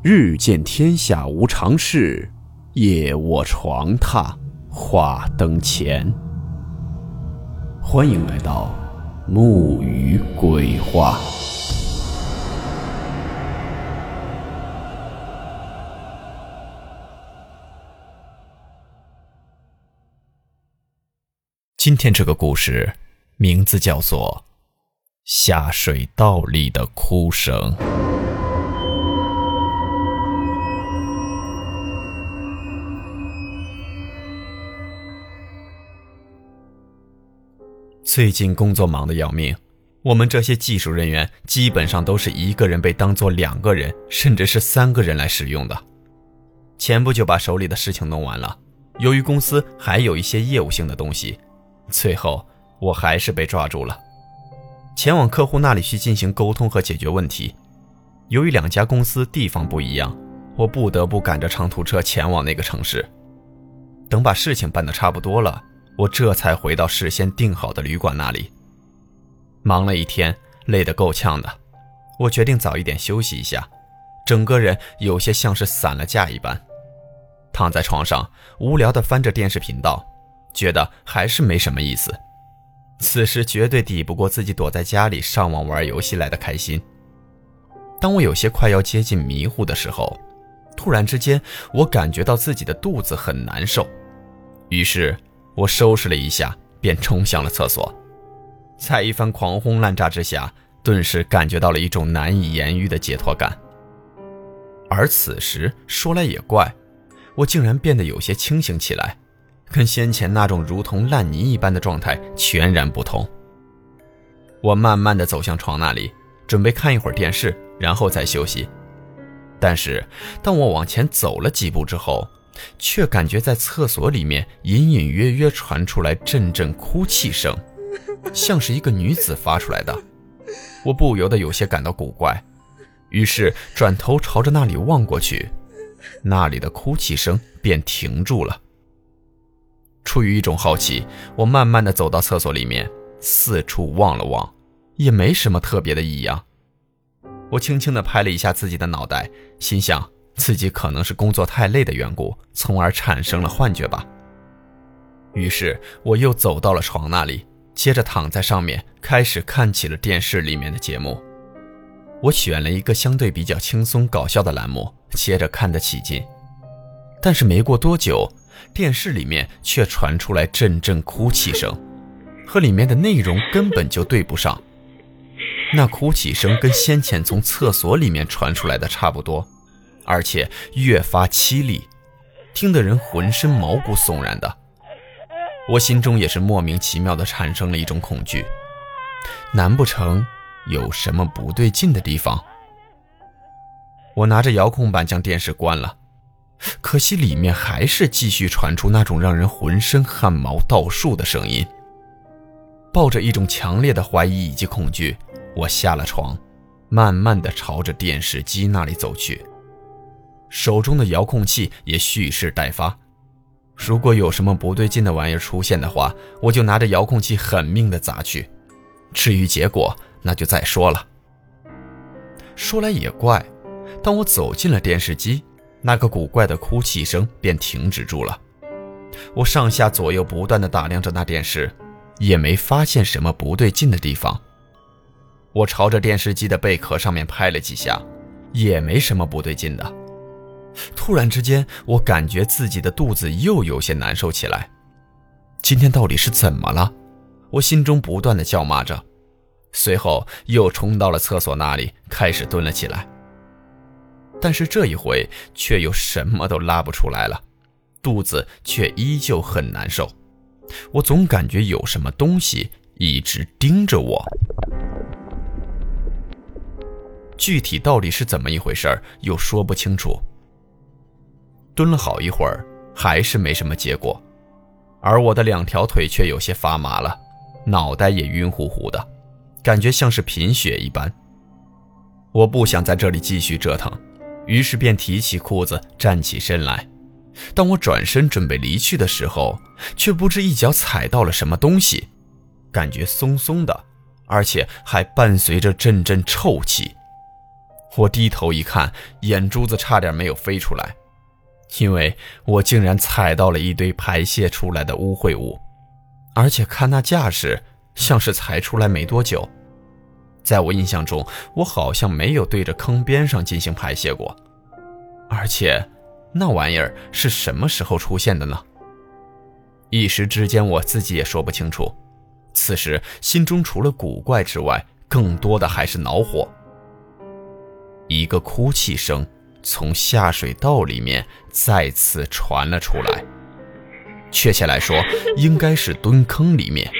日见天下无常事，夜卧床榻话灯前。欢迎来到木鱼鬼话。今天这个故事名字叫做《下水道里的哭声》。最近工作忙得要命，我们这些技术人员基本上都是一个人被当做两个人，甚至是三个人来使用的。前不久把手里的事情弄完了，由于公司还有一些业务性的东西，最后我还是被抓住了，前往客户那里去进行沟通和解决问题。由于两家公司地方不一样，我不得不赶着长途车前往那个城市。等把事情办得差不多了。我这才回到事先订好的旅馆那里。忙了一天，累得够呛的，我决定早一点休息一下，整个人有些像是散了架一般，躺在床上无聊地翻着电视频道，觉得还是没什么意思。此时绝对抵不过自己躲在家里上网玩游戏来的开心。当我有些快要接近迷糊的时候，突然之间我感觉到自己的肚子很难受，于是。我收拾了一下，便冲向了厕所，在一番狂轰滥炸之下，顿时感觉到了一种难以言喻的解脱感。而此时说来也怪，我竟然变得有些清醒起来，跟先前那种如同烂泥一般的状态全然不同。我慢慢的走向床那里，准备看一会儿电视，然后再休息。但是当我往前走了几步之后，却感觉在厕所里面隐隐约约传出来阵阵哭泣声，像是一个女子发出来的。我不由得有些感到古怪，于是转头朝着那里望过去，那里的哭泣声便停住了。出于一种好奇，我慢慢的走到厕所里面，四处望了望，也没什么特别的异样。我轻轻的拍了一下自己的脑袋，心想。自己可能是工作太累的缘故，从而产生了幻觉吧。于是我又走到了床那里，接着躺在上面，开始看起了电视里面的节目。我选了一个相对比较轻松搞笑的栏目，接着看得起劲。但是没过多久，电视里面却传出来阵阵哭泣声，和里面的内容根本就对不上。那哭泣声跟先前从厕所里面传出来的差不多。而且越发凄厉，听得人浑身毛骨悚然的。我心中也是莫名其妙的产生了一种恐惧，难不成有什么不对劲的地方？我拿着遥控板将电视关了，可惜里面还是继续传出那种让人浑身汗毛倒竖的声音。抱着一种强烈的怀疑以及恐惧，我下了床，慢慢的朝着电视机那里走去。手中的遥控器也蓄势待发，如果有什么不对劲的玩意儿出现的话，我就拿着遥控器狠命的砸去。至于结果，那就再说了。说来也怪，当我走进了电视机，那个古怪的哭泣声便停止住了。我上下左右不断的打量着那电视，也没发现什么不对劲的地方。我朝着电视机的贝壳上面拍了几下，也没什么不对劲的。突然之间，我感觉自己的肚子又有些难受起来。今天到底是怎么了？我心中不断的叫骂着，随后又冲到了厕所那里，开始蹲了起来。但是这一回却又什么都拉不出来了，肚子却依旧很难受。我总感觉有什么东西一直盯着我。具体到底是怎么一回事儿又说不清楚。蹲了好一会儿，还是没什么结果，而我的两条腿却有些发麻了，脑袋也晕乎乎的，感觉像是贫血一般。我不想在这里继续折腾，于是便提起裤子站起身来。当我转身准备离去的时候，却不知一脚踩到了什么东西，感觉松松的，而且还伴随着阵阵臭气。我低头一看，眼珠子差点没有飞出来，因为我竟然踩到了一堆排泄出来的污秽物，而且看那架势，像是才出来没多久。在我印象中，我好像没有对着坑边上进行排泄过，而且那玩意儿是什么时候出现的呢？一时之间，我自己也说不清楚。此时心中除了古怪之外，更多的还是恼火。一个哭泣声从下水道里面再次传了出来，确切来说，应该是蹲坑里面，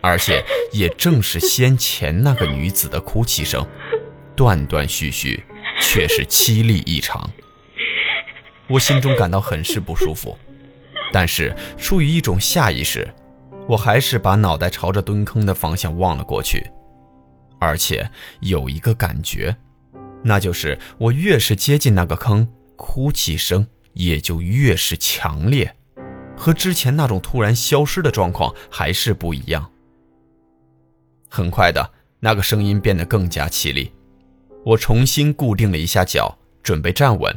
而且也正是先前那个女子的哭泣声，断断续续，却是凄厉异常。我心中感到很是不舒服。但是出于一种下意识，我还是把脑袋朝着蹲坑的方向望了过去，而且有一个感觉，那就是我越是接近那个坑，哭泣声也就越是强烈，和之前那种突然消失的状况还是不一样。很快的，那个声音变得更加凄厉，我重新固定了一下脚，准备站稳，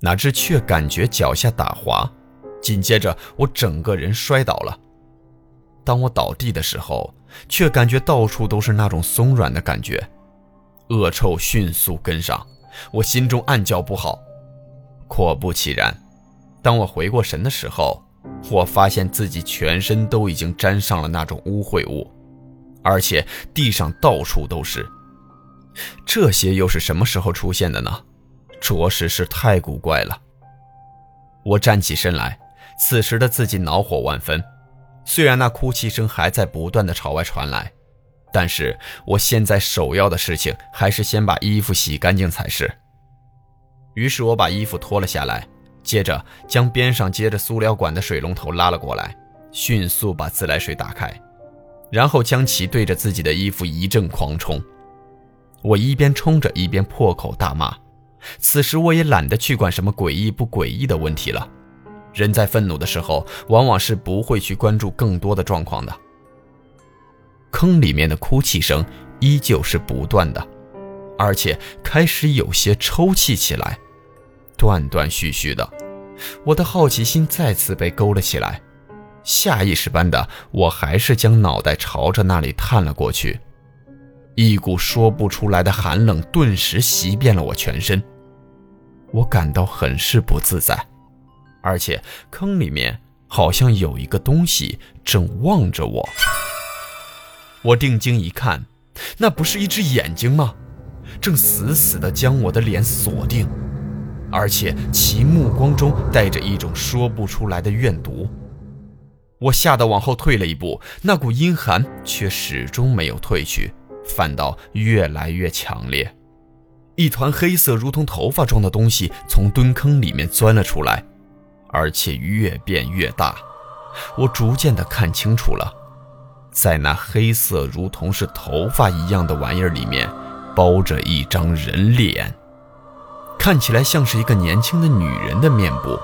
哪知却感觉脚下打滑。紧接着，我整个人摔倒了。当我倒地的时候，却感觉到处都是那种松软的感觉，恶臭迅速跟上，我心中暗叫不好。果不其然，当我回过神的时候，我发现自己全身都已经沾上了那种污秽物，而且地上到处都是。这些又是什么时候出现的呢？着实是太古怪了。我站起身来。此时的自己恼火万分，虽然那哭泣声还在不断的朝外传来，但是我现在首要的事情还是先把衣服洗干净才是。于是我把衣服脱了下来，接着将边上接着塑料管的水龙头拉了过来，迅速把自来水打开，然后将其对着自己的衣服一阵狂冲。我一边冲着一边破口大骂。此时我也懒得去管什么诡异不诡异的问题了。人在愤怒的时候，往往是不会去关注更多的状况的。坑里面的哭泣声依旧是不断的，而且开始有些抽泣起来，断断续续的。我的好奇心再次被勾了起来，下意识般的，我还是将脑袋朝着那里探了过去。一股说不出来的寒冷顿时袭遍了我全身，我感到很是不自在。而且坑里面好像有一个东西正望着我。我定睛一看，那不是一只眼睛吗？正死死地将我的脸锁定，而且其目光中带着一种说不出来的怨毒。我吓得往后退了一步，那股阴寒却始终没有退去，反倒越来越强烈。一团黑色如同头发状的东西从蹲坑里面钻了出来。而且越变越大，我逐渐的看清楚了，在那黑色如同是头发一样的玩意儿里面，包着一张人脸，看起来像是一个年轻的女人的面部，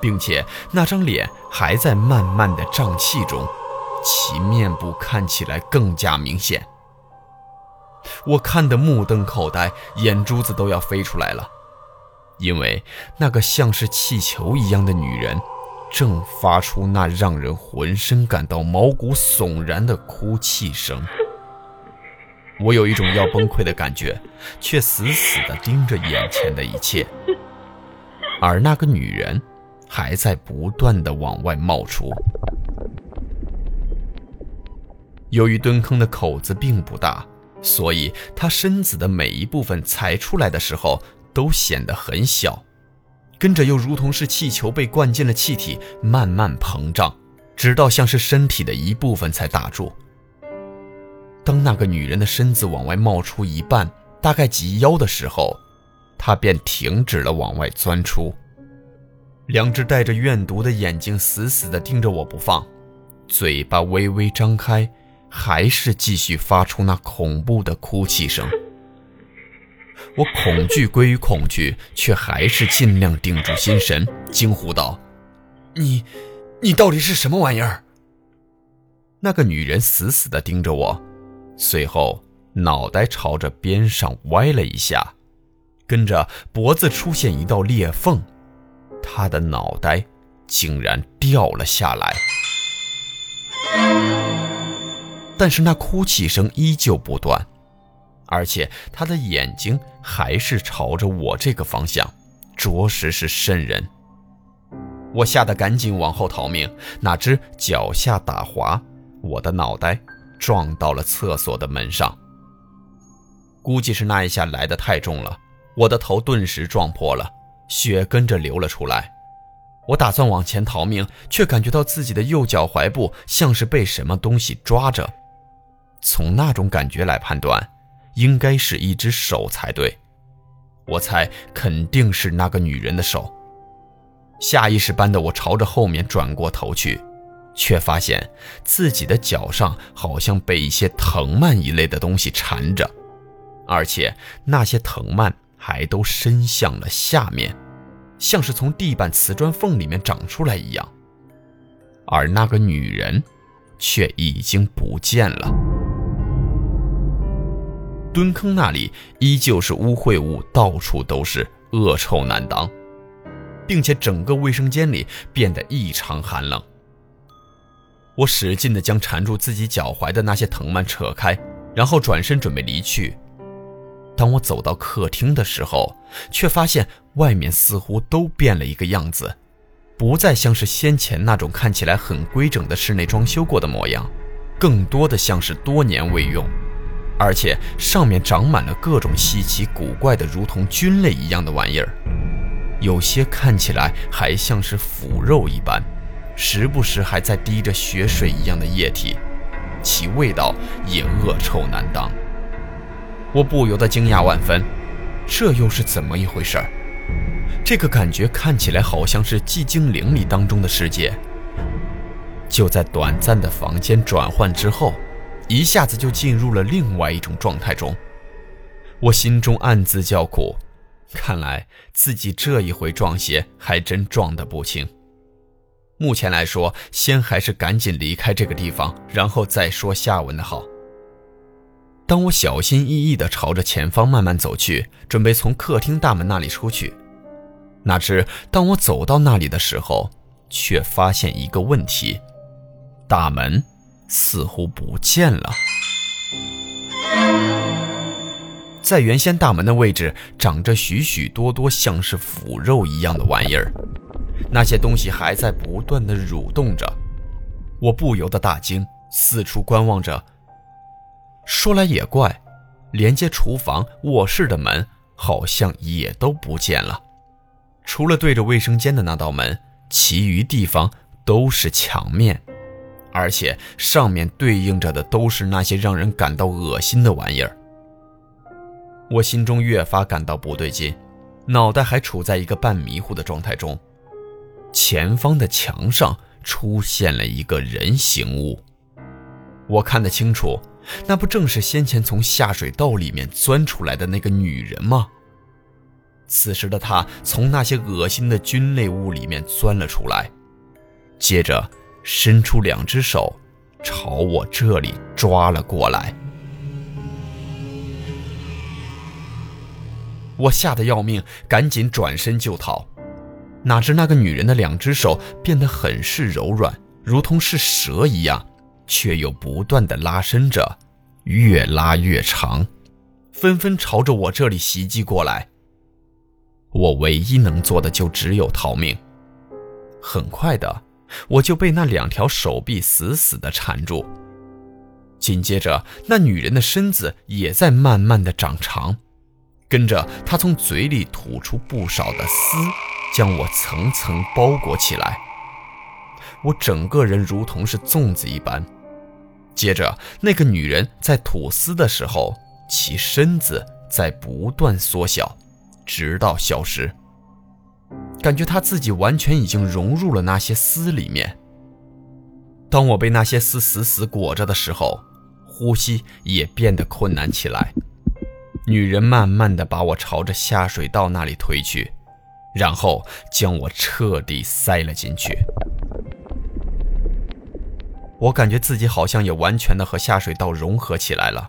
并且那张脸还在慢慢的胀气中，其面部看起来更加明显。我看得目瞪口呆，眼珠子都要飞出来了。因为那个像是气球一样的女人，正发出那让人浑身感到毛骨悚然的哭泣声。我有一种要崩溃的感觉，却死死地盯着眼前的一切。而那个女人，还在不断地往外冒出。由于蹲坑的口子并不大，所以她身子的每一部分踩出来的时候。都显得很小，跟着又如同是气球被灌进了气体，慢慢膨胀，直到像是身体的一部分才打住。当那个女人的身子往外冒出一半，大概及腰的时候，她便停止了往外钻出，两只带着怨毒的眼睛死死地盯着我不放，嘴巴微微张开，还是继续发出那恐怖的哭泣声。我恐惧归于恐惧，却还是尽量定住心神，惊呼道：“你，你到底是什么玩意儿？”那个女人死死地盯着我，随后脑袋朝着边上歪了一下。跟着脖子出现一道裂缝，她的脑袋竟然掉了下来。但是那哭泣声依旧不断，而且她的眼睛还是朝着我这个方向，着实是瘆人。我吓得赶紧往后逃命，哪知脚下打滑，我的脑袋撞到了厕所的门上。估计是那一下来得太重了，我的头顿时撞破了，血跟着流了出来。我打算往前逃命，却感觉到自己的右脚踝部像是被什么东西抓着。从那种感觉来判断，应该是一只手才对。我猜肯定是那个女人的手。下意识般的我朝着后面转过头去，却发现自己的脚上好像被一些藤蔓一类的东西缠着，而且那些藤蔓还都伸向了下面，像是从地板瓷砖缝里面长出来一样。而那个女人，却已经不见了。蹲坑那里依旧是污秽物，到处都是，恶臭难当。并且整个卫生间里变得异常寒冷。我使劲地将缠住自己脚踝的那些藤蔓扯开，然后转身准备离去。当我走到客厅的时候，却发现外面似乎都变了一个样子，不再像是先前那种看起来很规整的室内装修过的模样，更多的像是多年未用，而且上面长满了各种稀奇古怪的，如同菌类一样的玩意儿。有些看起来还像是腐肉一般，时不时还在滴着血水一样的液体，其味道也恶臭难当。我不由得惊讶万分，这又是怎么一回事儿？这个感觉看起来好像是寂静岭里当中的世界。就在短暂的房间转换之后，一下子就进入了另外一种状态中。我心中暗自叫苦。看来自己这一回撞邪还真撞得不轻。目前来说，先还是赶紧离开这个地方，然后再说下文的好。当我小心翼翼地朝着前方慢慢走去，准备从客厅大门那里出去，哪知当我走到那里的时候，却发现一个问题：大门似乎不见了。在原先大门的位置，长着许许多多像是腐肉一样的玩意儿，那些东西还在不断的蠕动着。我不由得大惊，四处观望着。说来也怪，连接厨房、卧室的门好像也都不见了，除了对着卫生间的那道门，其余地方都是墙面，而且上面对应着的都是那些让人感到恶心的玩意儿。我心中越发感到不对劲，脑袋还处在一个半迷糊的状态中。前方的墙上出现了一个人形物，我看得清楚，那不正是先前从下水道里面钻出来的那个女人吗？此时的她从那些恶心的菌类物里面钻了出来，接着伸出两只手，朝我这里抓了过来。我吓得要命，赶紧转身就逃，哪知那个女人的两只手变得很是柔软，如同是蛇一样，却又不断的拉伸着，越拉越长，纷纷朝着我这里袭击过来。我唯一能做的就只有逃命。很快的，我就被那两条手臂死死的缠住，紧接着，那女人的身子也在慢慢的长长。跟着她从嘴里吐出不少的丝，将我层层包裹起来。我整个人如同是粽子一般。接着，那个女人在吐丝的时候，其身子在不断缩小，直到消失。感觉他自己完全已经融入了那些丝里面。当我被那些丝死死裹着的时候，呼吸也变得困难起来。女人慢慢的把我朝着下水道那里推去，然后将我彻底塞了进去。我感觉自己好像也完全的和下水道融合起来了，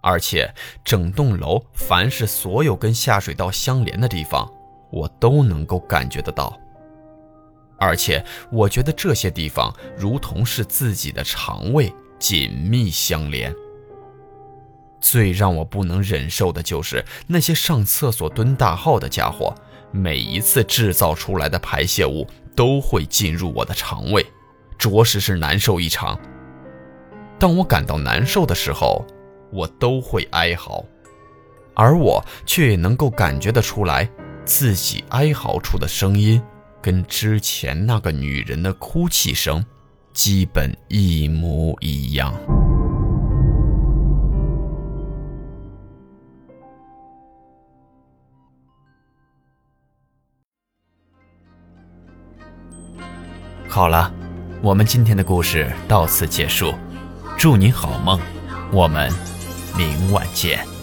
而且整栋楼凡是所有跟下水道相连的地方，我都能够感觉得到。而且我觉得这些地方如同是自己的肠胃，紧密相连。最让我不能忍受的就是那些上厕所蹲大号的家伙，每一次制造出来的排泄物都会进入我的肠胃，着实是难受异常。当我感到难受的时候，我都会哀嚎，而我却也能够感觉得出来，自己哀嚎出的声音。跟之前那个女人的哭泣声基本一模一样。好了，我们今天的故事到此结束，祝您好梦，我们明晚见。